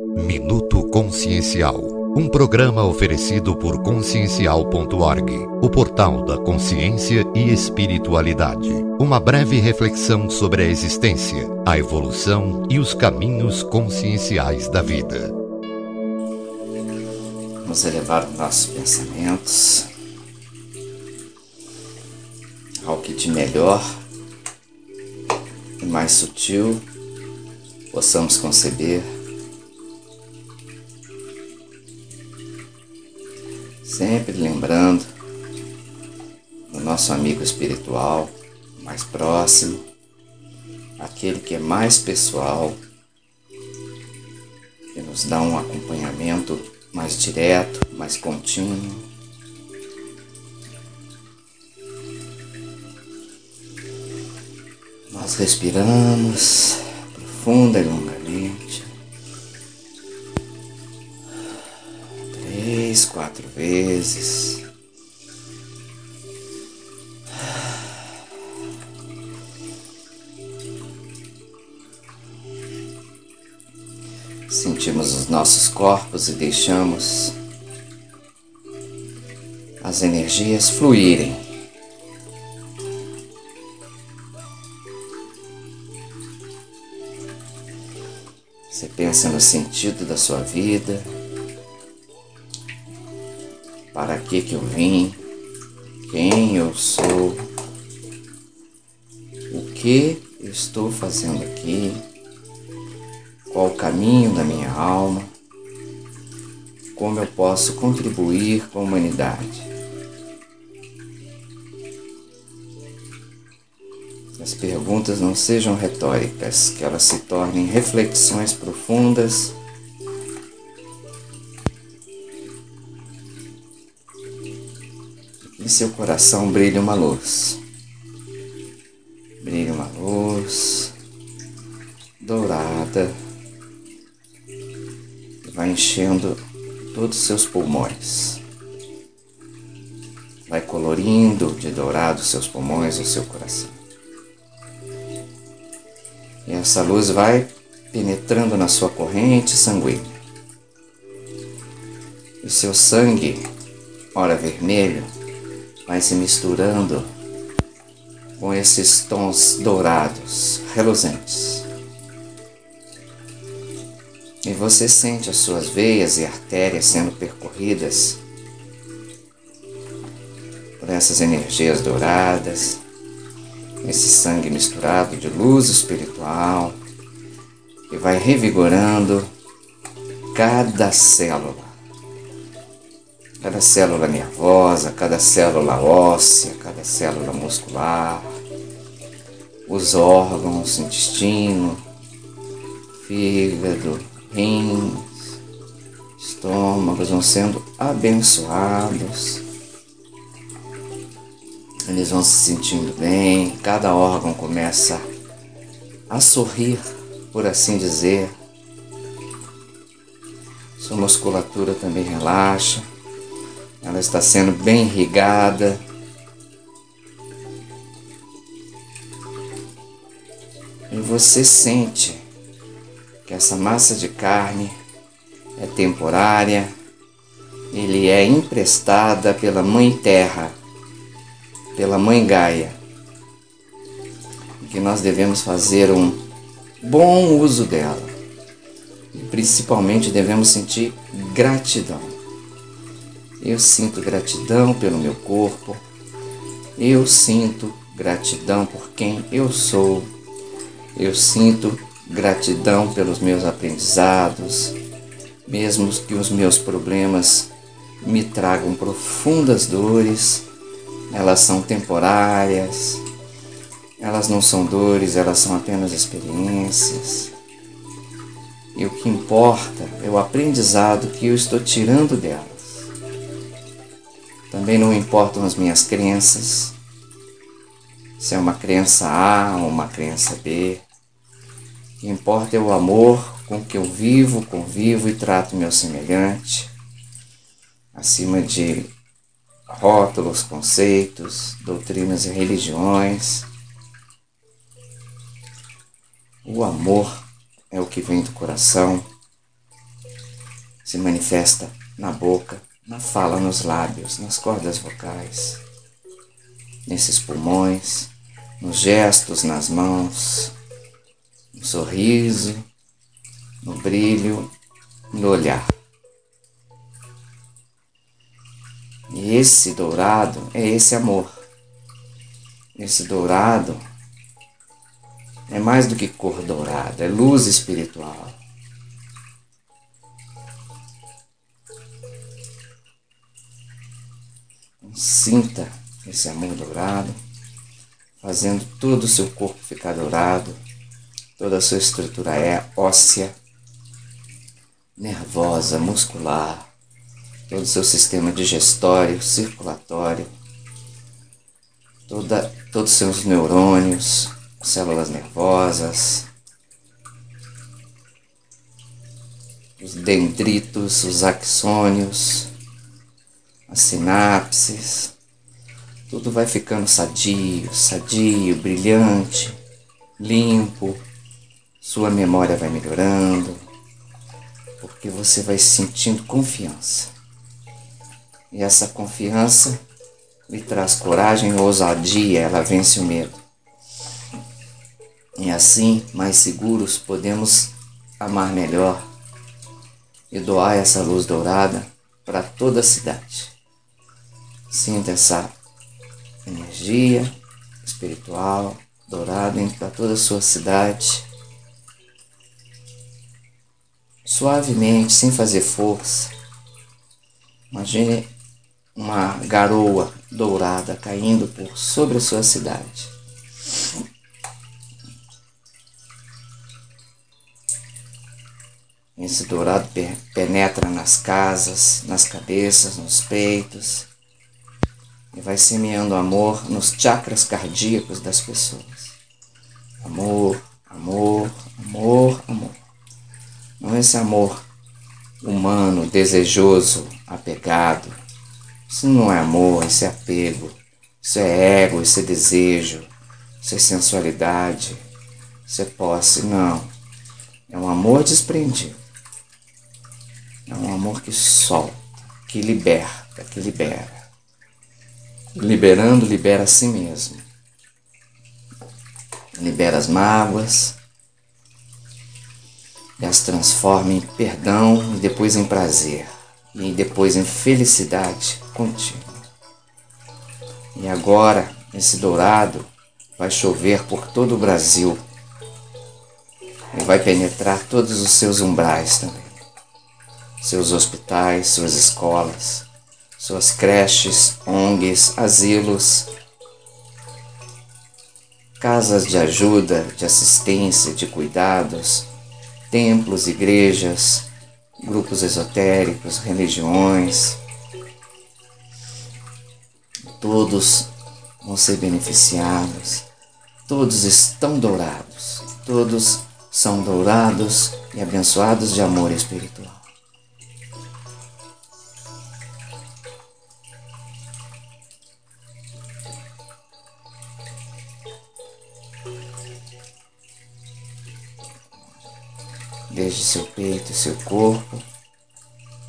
Minuto Consciencial. Um programa oferecido por consciencial.org, o portal da consciência e espiritualidade. Uma breve reflexão sobre a existência, a evolução e os caminhos conscienciais da vida. Vamos elevar os nossos pensamentos ao que de melhor e mais sutil possamos conceber sempre lembrando do nosso amigo espiritual mais próximo, aquele que é mais pessoal, que nos dá um acompanhamento mais direto, mais contínuo. Nós respiramos profunda e longamente. Três, quatro vezes. Sentimos os nossos corpos e deixamos as energias fluírem. Você pensa no sentido da sua vida para que que eu vim, quem eu sou, o que estou fazendo aqui, qual o caminho da minha alma, como eu posso contribuir com a humanidade. As perguntas não sejam retóricas, que elas se tornem reflexões profundas em seu coração brilha uma luz. Brilha uma luz dourada que vai enchendo todos os seus pulmões. Vai colorindo de dourado seus pulmões, o seu coração. E essa luz vai penetrando na sua corrente sanguínea. E seu sangue, ora vermelho, vai se misturando com esses tons dourados, reluzentes. E você sente as suas veias e artérias sendo percorridas por essas energias douradas, esse sangue misturado de luz espiritual, que vai revigorando cada célula cada célula nervosa, cada célula óssea, cada célula muscular, os órgãos, intestino, fígado, rins, estômagos vão sendo abençoados. Eles vão se sentindo bem, cada órgão começa a sorrir, por assim dizer. Sua musculatura também relaxa. Ela está sendo bem irrigada. E você sente que essa massa de carne é temporária, ele é emprestada pela Mãe Terra, pela Mãe Gaia, que nós devemos fazer um bom uso dela. E principalmente devemos sentir gratidão. Eu sinto gratidão pelo meu corpo. Eu sinto gratidão por quem eu sou. Eu sinto gratidão pelos meus aprendizados, mesmo que os meus problemas me tragam profundas dores, elas são temporárias, elas não são dores, elas são apenas experiências. E o que importa é o aprendizado que eu estou tirando delas. Também não importam as minhas crenças, se é uma crença A ou uma crença B. O que importa é o amor com que eu vivo, convivo e trato meu semelhante, acima de rótulos, conceitos, doutrinas e religiões. O amor é o que vem do coração se manifesta na boca, na fala, nos lábios, nas cordas vocais, nesses pulmões, nos gestos, nas mãos, no sorriso, no brilho, no olhar. E esse dourado é esse amor. Esse dourado é mais do que cor dourada, é luz espiritual. Sinta esse amor dourado, fazendo todo o seu corpo ficar dourado, toda a sua estrutura é óssea, nervosa, muscular, todo o seu sistema digestório, circulatório, toda, todos os seus neurônios, células nervosas, os dendritos, os axônios, as sinapses, tudo vai ficando sadio, sadio, brilhante, limpo, sua memória vai melhorando, porque você vai sentindo confiança. E essa confiança lhe traz coragem e ousadia, ela vence o medo. E assim, mais seguros, podemos amar melhor e doar essa luz dourada para toda a cidade. Sinta essa energia espiritual dourada para toda a sua cidade. Suavemente, sem fazer força. Imagine uma garoa dourada caindo por sobre a sua cidade. Esse dourado penetra nas casas, nas cabeças, nos peitos e vai semeando amor nos chakras cardíacos das pessoas. Amor, amor, amor, amor. Não esse amor humano, desejoso, apegado. Isso não é amor, isso é apego. Isso é ego, isso é desejo. Isso é sensualidade. Isso é posse. Não. É um amor desprendido. É um amor que solta, que liberta, que libera. Liberando, libera a si mesmo. Libera as mágoas e as transforma em perdão e depois em prazer e depois em felicidade contínua. E agora, esse dourado vai chover por todo o Brasil e vai penetrar todos os seus umbrais também seus hospitais, suas escolas, suas creches, ONGs, asilos, casas de ajuda, de assistência, de cuidados, templos, igrejas, grupos esotéricos, religiões. Todos vão ser beneficiados, todos estão dourados, todos são dourados e abençoados de amor espiritual. Desde seu peito e seu corpo,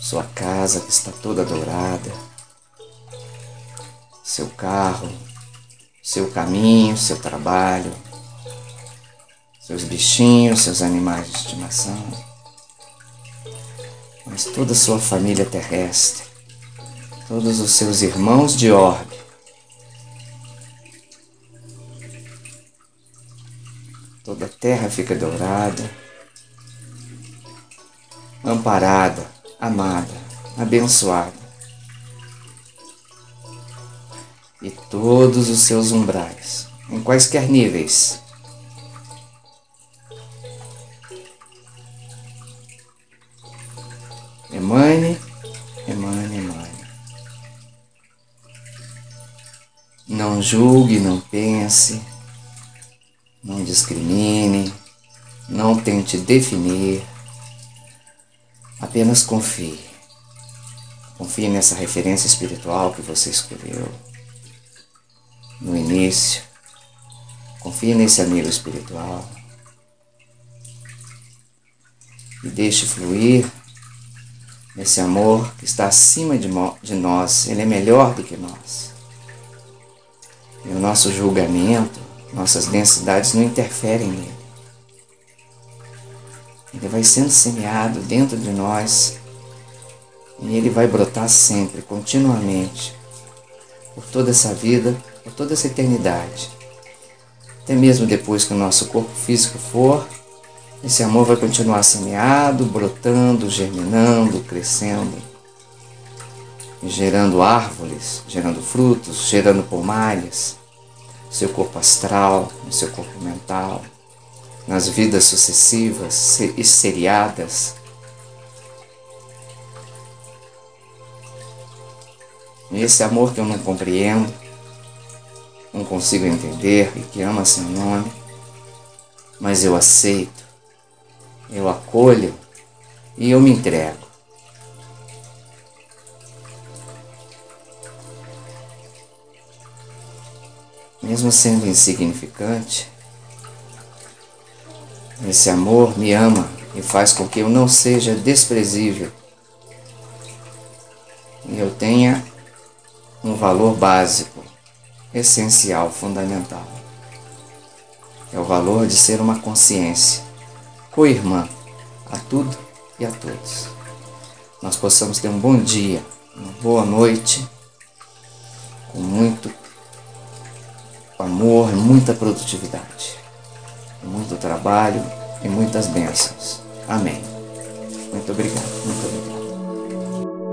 sua casa que está toda dourada, seu carro, seu caminho, seu trabalho, seus bichinhos, seus animais de estimação, mas toda a sua família terrestre, todos os seus irmãos de orbe, toda a terra fica dourada amparada, amada, abençoada. E todos os seus umbrais, em quaisquer níveis, emane, emane, emane. Não julgue, não pense, não discrimine, não tente definir Apenas confie. Confie nessa referência espiritual que você escolheu no início. Confie nesse amigo espiritual. E deixe fluir Esse amor que está acima de, de nós, ele é melhor do que nós. E o nosso julgamento, nossas densidades não interferem nele. Ele vai sendo semeado dentro de nós e ele vai brotar sempre, continuamente, por toda essa vida, por toda essa eternidade. Até mesmo depois que o nosso corpo físico for, esse amor vai continuar semeado, brotando, germinando, crescendo, gerando árvores, gerando frutos, gerando pomares, no seu corpo astral, no seu corpo mental, nas vidas sucessivas e seriadas. Esse amor que eu não compreendo, não consigo entender e que ama seu nome, mas eu aceito, eu acolho e eu me entrego. Mesmo sendo insignificante, esse amor me ama e faz com que eu não seja desprezível e eu tenha um valor básico, essencial, fundamental. É o valor de ser uma consciência, co-irmã a tudo e a todos. Nós possamos ter um bom dia, uma boa noite, com muito amor e muita produtividade muito trabalho e muitas bênçãos. Amém. Muito obrigado, muito obrigado.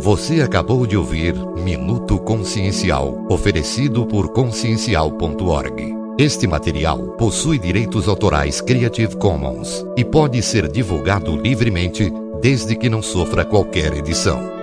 Você acabou de ouvir Minuto Consciencial, oferecido por consciencial.org. Este material possui direitos autorais Creative Commons e pode ser divulgado livremente desde que não sofra qualquer edição.